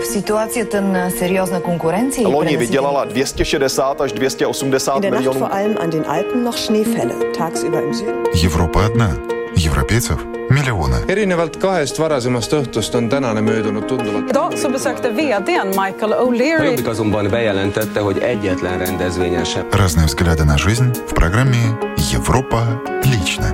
v situaci je ten seriózna konkurenci? Loni vydělala 260 až 280 In der Nacht milionů. vor allem an den Alpen noch Schneefälle. Tagsüber im Süden. Европа одна. Европейцев миллионы. erinevalt kahest varasemast õhtust on tänane möödunud tunduvalt. Idag så besökte vdn Michael O'Leary Jobbik azonban bejelentette, hogy egyetlen rendezvényen sem Разные взгляды на жизнь в программе «Европа лично».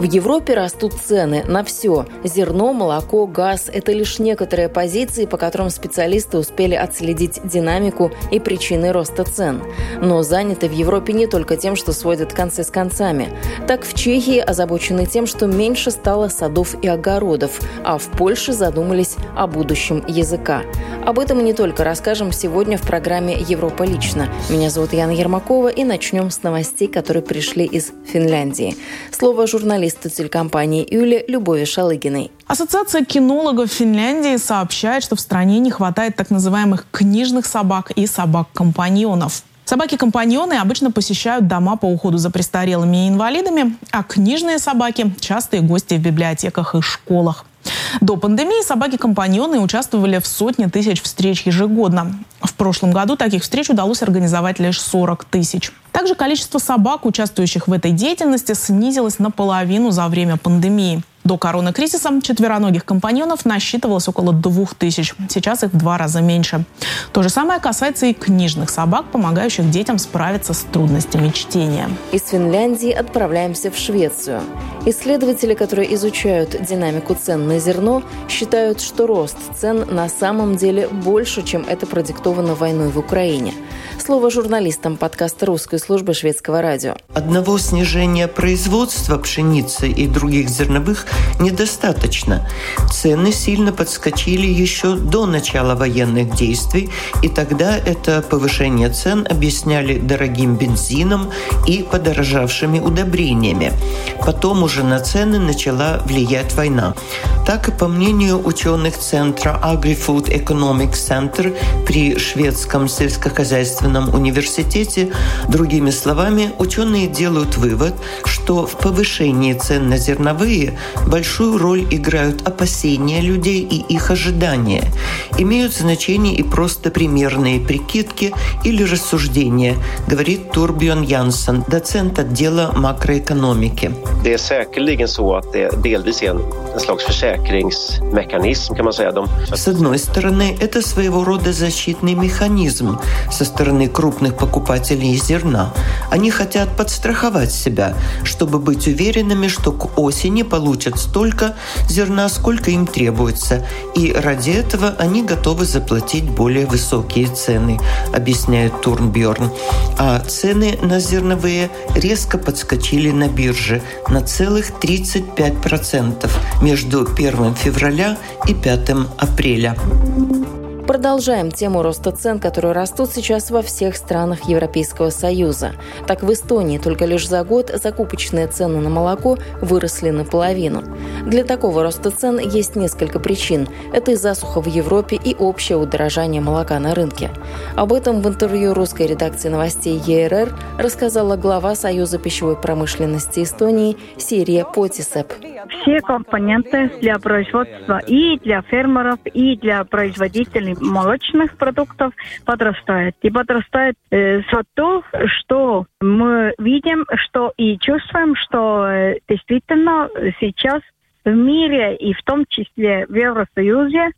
В Европе растут цены на все. Зерно, молоко, газ – это лишь некоторые позиции, по которым специалисты успели отследить динамику и причины роста цен. Но заняты в Европе не только тем, что сводят концы с концами. Так в Чехии озабочены тем, что меньше стало садов и огородов, а в Польше задумались о будущем языка. Об этом и не только расскажем сегодня в программе «Европа лично». Меня зовут Яна Ермакова, и начнем с новостей, которые пришли из Финляндии. Слово журналисту телекомпании «Юли» Любови Шалыгиной. Ассоциация кинологов Финляндии сообщает, что в стране не хватает так называемых книжных собак и собак-компаньонов. Собаки-компаньоны обычно посещают дома по уходу за престарелыми и инвалидами, а книжные собаки – частые гости в библиотеках и школах. До пандемии собаки-компаньоны участвовали в сотне тысяч встреч ежегодно. В прошлом году таких встреч удалось организовать лишь 40 тысяч. Также количество собак, участвующих в этой деятельности, снизилось наполовину за время пандемии. До коронакризиса четвероногих компаньонов насчитывалось около двух тысяч. Сейчас их в два раза меньше. То же самое касается и книжных собак, помогающих детям справиться с трудностями чтения. Из Финляндии отправляемся в Швецию. Исследователи, которые изучают динамику цен на зерно, считают, что рост цен на самом деле больше, чем это продиктовано войной в Украине. Слово журналистам подкаста русской службы шведского радио. Одного снижения производства пшеницы и других зерновых недостаточно. Цены сильно подскочили еще до начала военных действий, и тогда это повышение цен объясняли дорогим бензином и подорожавшими удобрениями. Потом уже на цены начала влиять война. Так и по мнению ученых центра Agri-Food Economic Center при шведском сельскохозяйственном университете, другими словами, ученые делают вывод, что в повышении цен на зерновые большую роль играют опасения людей и их ожидания. Имеют значение и просто примерные прикидки или рассуждения, говорит Турбjörn Янсен, доцент отдела макроэкономики. Det är säkerligen så att det delvis är en, en slags försäkringsmekanism kan man säga. De, С одной стороны, это своего рода защитный механизм со стороны крупных покупателей зерна. Они хотят подстраховать себя, чтобы быть уверенными, что к осени получат столько зерна, сколько им требуется. И ради этого они готовы заплатить более высокие цены, объясняет Турнбьорн. А цены на зерновые резко подскочили на бирже на целых 35% между 1 февраля и 5 апреля. Продолжаем тему роста цен, которые растут сейчас во всех странах Европейского Союза. Так в Эстонии только лишь за год закупочные цены на молоко выросли наполовину. Для такого роста цен есть несколько причин. Это и засуха в Европе, и общее удорожание молока на рынке. Об этом в интервью русской редакции новостей ЕРР рассказала глава Союза пищевой промышленности Эстонии Сирия Потисеп. Все компоненты для производства и для фермеров, и для производителей молочных продуктов подрастают. И подрастает э, за то, что мы видим, что и чувствуем, что э, действительно сейчас в мире и в том числе в Евросоюзе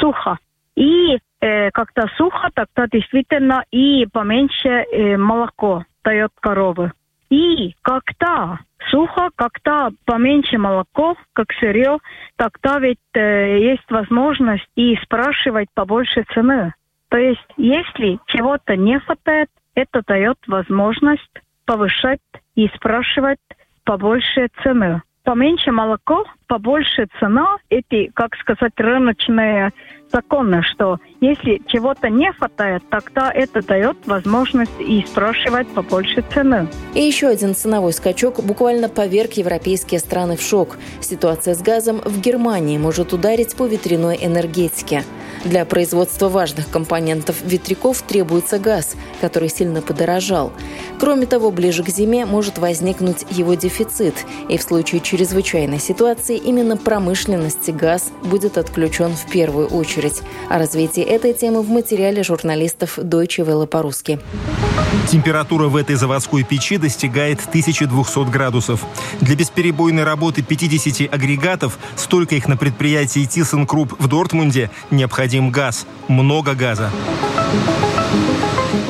сухо. И э, когда сухо, тогда действительно и поменьше э, молоко дает коровы. И когда сухо, когда поменьше молоко, как сырье, тогда ведь э, есть возможность и спрашивать побольше цены. То есть, если чего-то не хватает, это дает возможность повышать и спрашивать побольше цены. Поменьше молоко, побольше цена. Эти, как сказать, рыночные законы, что если чего-то не хватает, тогда это дает возможность и спрашивать побольше цены. И еще один ценовой скачок буквально поверг европейские страны в шок. Ситуация с газом в Германии может ударить по ветряной энергетике. Для производства важных компонентов ветряков требуется газ, который сильно подорожал. Кроме того, ближе к зиме может возникнуть его дефицит, и в случае чрезвычайной ситуации именно промышленности газ будет отключен в первую очередь. О развитии этой темы в материале журналистов Deutsche Welle по-русски. Температура в этой заводской печи достигает 1200 градусов. Для бесперебойной работы 50 агрегатов, столько их на предприятии ThyssenKrupp в Дортмунде, необходим газ. Много газа.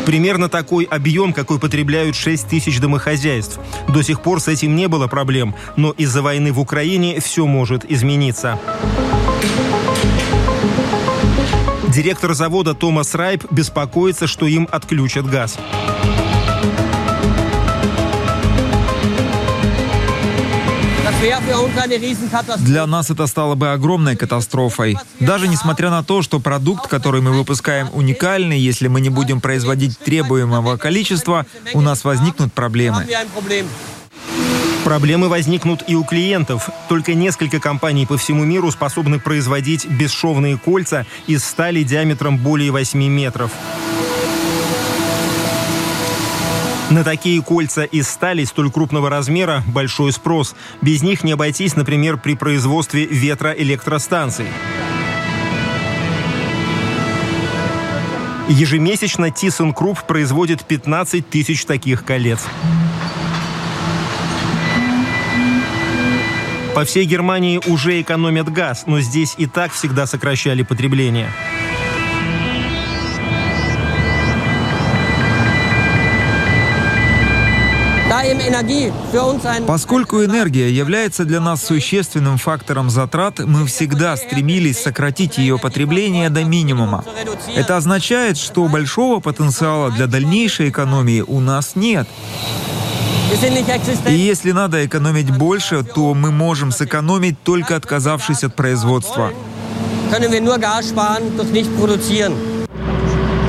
Примерно такой объем, какой потребляют 6 тысяч домохозяйств. До сих пор с этим не было проблем, но из-за войны в Украине все может измениться. Директор завода Томас Райп беспокоится, что им отключат газ. Для нас это стало бы огромной катастрофой. Даже несмотря на то, что продукт, который мы выпускаем, уникальный, если мы не будем производить требуемого количества, у нас возникнут проблемы. Проблемы возникнут и у клиентов. Только несколько компаний по всему миру способны производить бесшовные кольца из стали диаметром более 8 метров. На такие кольца из стали столь крупного размера большой спрос. Без них не обойтись, например, при производстве ветроэлектростанций. Ежемесячно ThyssenKrupp производит 15 тысяч таких колец. По всей Германии уже экономят газ, но здесь и так всегда сокращали потребление. Поскольку энергия является для нас существенным фактором затрат, мы всегда стремились сократить ее потребление до минимума. Это означает, что большого потенциала для дальнейшей экономии у нас нет. И если надо экономить больше, то мы можем сэкономить только отказавшись от производства.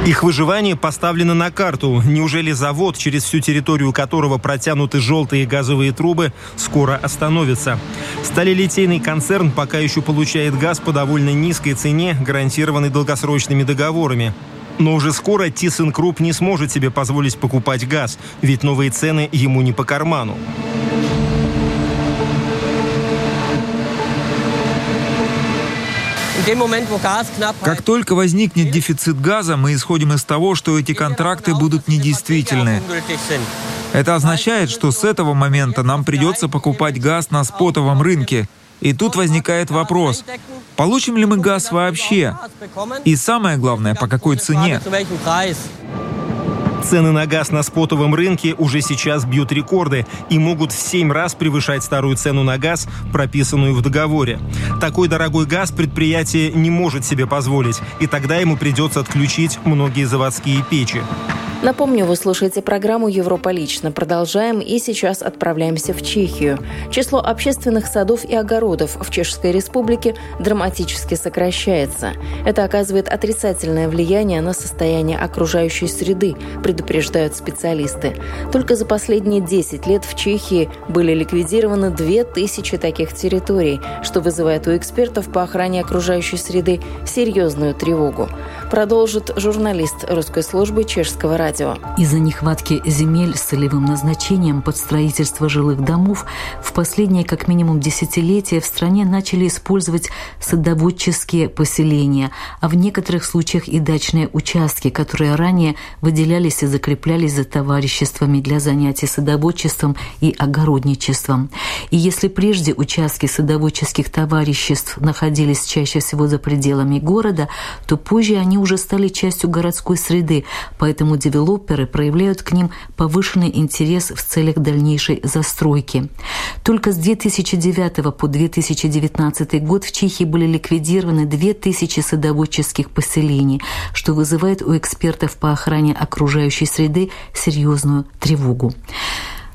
Их выживание поставлено на карту. Неужели завод, через всю территорию которого протянуты желтые газовые трубы, скоро остановится? Сталелитейный концерн пока еще получает газ по довольно низкой цене, гарантированной долгосрочными договорами. Но уже скоро ThyssenKrupp не сможет себе позволить покупать газ, ведь новые цены ему не по карману. Как только возникнет дефицит газа, мы исходим из того, что эти контракты будут недействительны. Это означает, что с этого момента нам придется покупать газ на спотовом рынке. И тут возникает вопрос, получим ли мы газ вообще? И самое главное, по какой цене? Цены на газ на спотовом рынке уже сейчас бьют рекорды и могут в 7 раз превышать старую цену на газ, прописанную в договоре. Такой дорогой газ предприятие не может себе позволить, и тогда ему придется отключить многие заводские печи. Напомню, вы слушаете программу «Европа лично». Продолжаем и сейчас отправляемся в Чехию. Число общественных садов и огородов в Чешской Республике драматически сокращается. Это оказывает отрицательное влияние на состояние окружающей среды, предупреждают специалисты. Только за последние 10 лет в Чехии были ликвидированы 2000 таких территорий, что вызывает у экспертов по охране окружающей среды серьезную тревогу. Продолжит журналист русской службы чешского радио радио. Из-за нехватки земель с целевым назначением под строительство жилых домов в последние как минимум десятилетия в стране начали использовать садоводческие поселения, а в некоторых случаях и дачные участки, которые ранее выделялись и закреплялись за товариществами для занятий садоводчеством и огородничеством. И если прежде участки садоводческих товариществ находились чаще всего за пределами города, то позже они уже стали частью городской среды, поэтому девелоперы проявляют к ним повышенный интерес в целях дальнейшей застройки. Только с 2009 по 2019 год в Чехии были ликвидированы 2000 садоводческих поселений, что вызывает у экспертов по охране окружающей среды серьезную тревогу.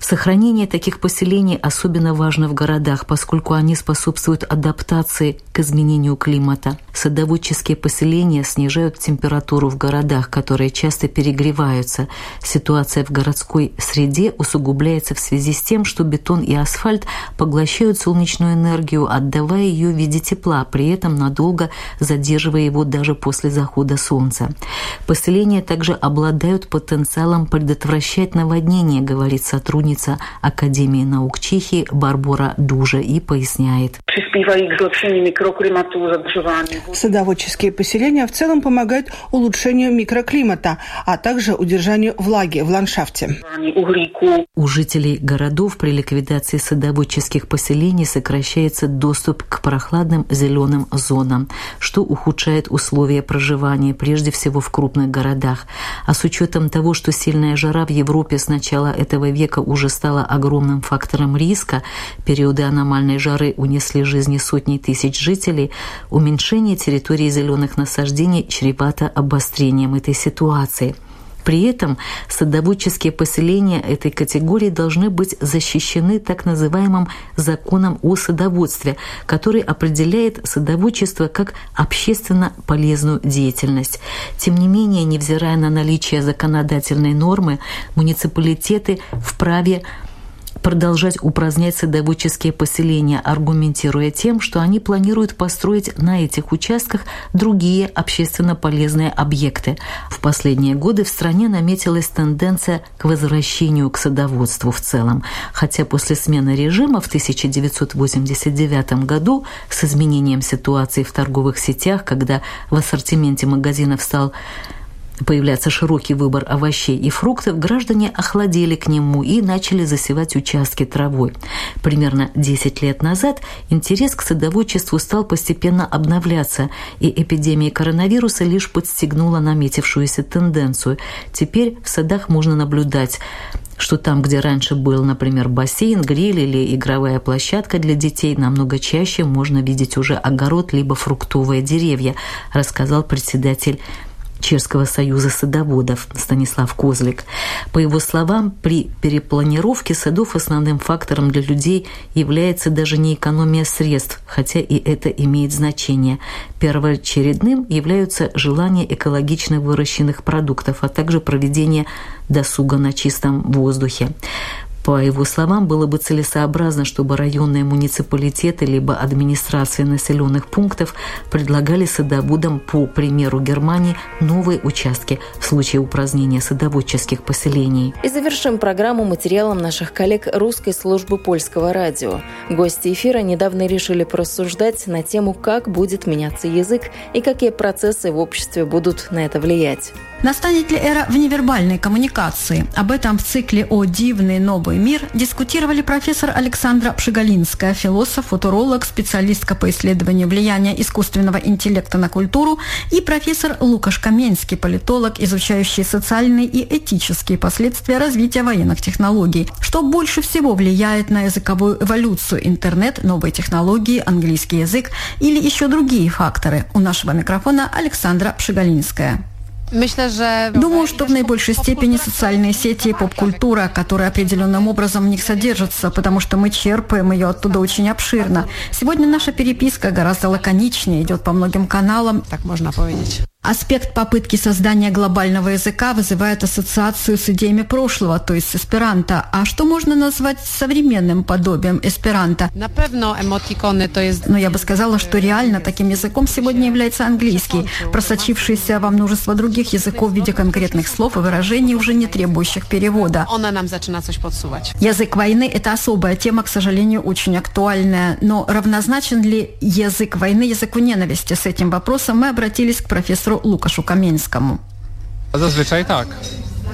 Сохранение таких поселений особенно важно в городах, поскольку они способствуют адаптации к изменению климата. Садоводческие поселения снижают температуру в городах, которые часто перегреваются. Ситуация в городской среде усугубляется в связи с тем, что бетон и асфальт поглощают солнечную энергию, отдавая ее в виде тепла, при этом надолго задерживая его даже после захода солнца. Поселения также обладают потенциалом предотвращать наводнения, говорит сотрудник сотрудница Академии наук Чехии Барбора Дужа и поясняет. Садоводческие поселения в целом помогают улучшению микроклимата, а также удержанию влаги в ландшафте. У жителей городов при ликвидации садоводческих поселений сокращается доступ к прохладным зеленым зонам, что ухудшает условия проживания, прежде всего в крупных городах. А с учетом того, что сильная жара в Европе с начала этого века уже стала огромным фактором риска, периоды аномальной жары унесли жизни сотни тысяч жителей, уменьшение территории зеленых насаждений чревато обострением этой ситуации – при этом садоводческие поселения этой категории должны быть защищены так называемым законом о садоводстве, который определяет садоводчество как общественно полезную деятельность. Тем не менее, невзирая на наличие законодательной нормы, муниципалитеты вправе продолжать упразднять садоводческие поселения, аргументируя тем, что они планируют построить на этих участках другие общественно полезные объекты. В последние годы в стране наметилась тенденция к возвращению к садоводству в целом, хотя после смены режима в 1989 году с изменением ситуации в торговых сетях, когда в ассортименте магазинов стал появляться широкий выбор овощей и фруктов, граждане охладели к нему и начали засевать участки травой. Примерно 10 лет назад интерес к садоводчеству стал постепенно обновляться, и эпидемия коронавируса лишь подстегнула наметившуюся тенденцию. Теперь в садах можно наблюдать что там, где раньше был, например, бассейн, гриль или игровая площадка для детей, намного чаще можно видеть уже огород либо фруктовые деревья, рассказал председатель Чешского союза садоводов Станислав Козлик. По его словам, при перепланировке садов основным фактором для людей является даже не экономия средств, хотя и это имеет значение. Первоочередным являются желания экологично выращенных продуктов, а также проведение досуга на чистом воздухе. По его словам, было бы целесообразно, чтобы районные муниципалитеты либо администрации населенных пунктов предлагали садоводам, по примеру Германии, новые участки в случае упразднения садоводческих поселений. И завершим программу материалом наших коллег русской службы польского радио. Гости эфира недавно решили порассуждать на тему, как будет меняться язык и какие процессы в обществе будут на это влиять. Настанет ли эра вневербальной коммуникации? Об этом в цикле «О дивный новый мир» дискутировали профессор Александра Пшигалинская, философ, футуролог, специалистка по исследованию влияния искусственного интеллекта на культуру и профессор Лукаш Каменский, политолог, изучающий социальные и этические последствия развития военных технологий. Что больше всего влияет на языковую эволюцию? Интернет, новые технологии, английский язык или еще другие факторы? У нашего микрофона Александра Пшигалинская. Думаю, что в наибольшей степени социальные сети и поп-культура, которая определенным образом в них содержится, потому что мы черпаем ее оттуда очень обширно. Сегодня наша переписка гораздо лаконичнее, идет по многим каналам. Так можно powiedzieć. Аспект попытки создания глобального языка вызывает ассоциацию с идеями прошлого, то есть с эсперанто. А что можно назвать современным подобием эсперанто? Но я бы сказала, что реально таким языком сегодня является английский, просочившийся во множество других языков в виде конкретных слов и выражений, уже не требующих перевода. Язык войны – это особая тема, к сожалению, очень актуальная. Но равнозначен ли язык войны языку ненависти? С этим вопросом мы обратились к профессору профессору Лукашу Каменскому. Зазвичай так.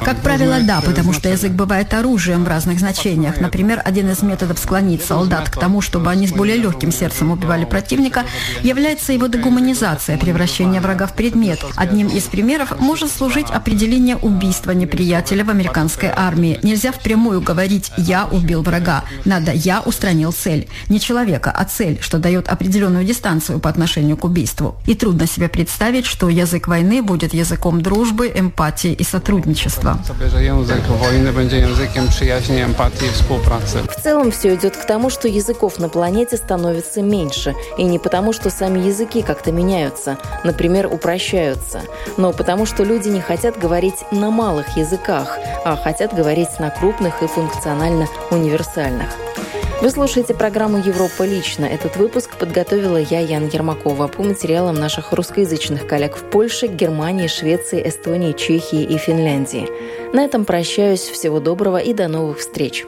Как правило, да, потому что язык бывает оружием в разных значениях. Например, один из методов склонить солдат к тому, чтобы они с более легким сердцем убивали противника, является его дегуманизация, превращение врага в предмет. Одним из примеров может служить определение убийства неприятеля в американской армии. Нельзя впрямую говорить «я убил врага». Надо «я устранил цель». Не человека, а цель, что дает определенную дистанцию по отношению к убийству. И трудно себе представить, что язык войны будет языком дружбы, эмпатии и сотрудничества. Сотрудничества. В целом все идет к тому, что языков на планете становится меньше. И не потому, что сами языки как-то меняются, например, упрощаются, но потому, что люди не хотят говорить на малых языках, а хотят говорить на крупных и функционально универсальных. Вы слушаете программу «Европа лично». Этот выпуск подготовила я, Ян Ермакова, по материалам наших русскоязычных коллег в Польше, Германии, Швеции, Эстонии, Чехии и Финляндии. На этом прощаюсь. Всего доброго и до новых встреч.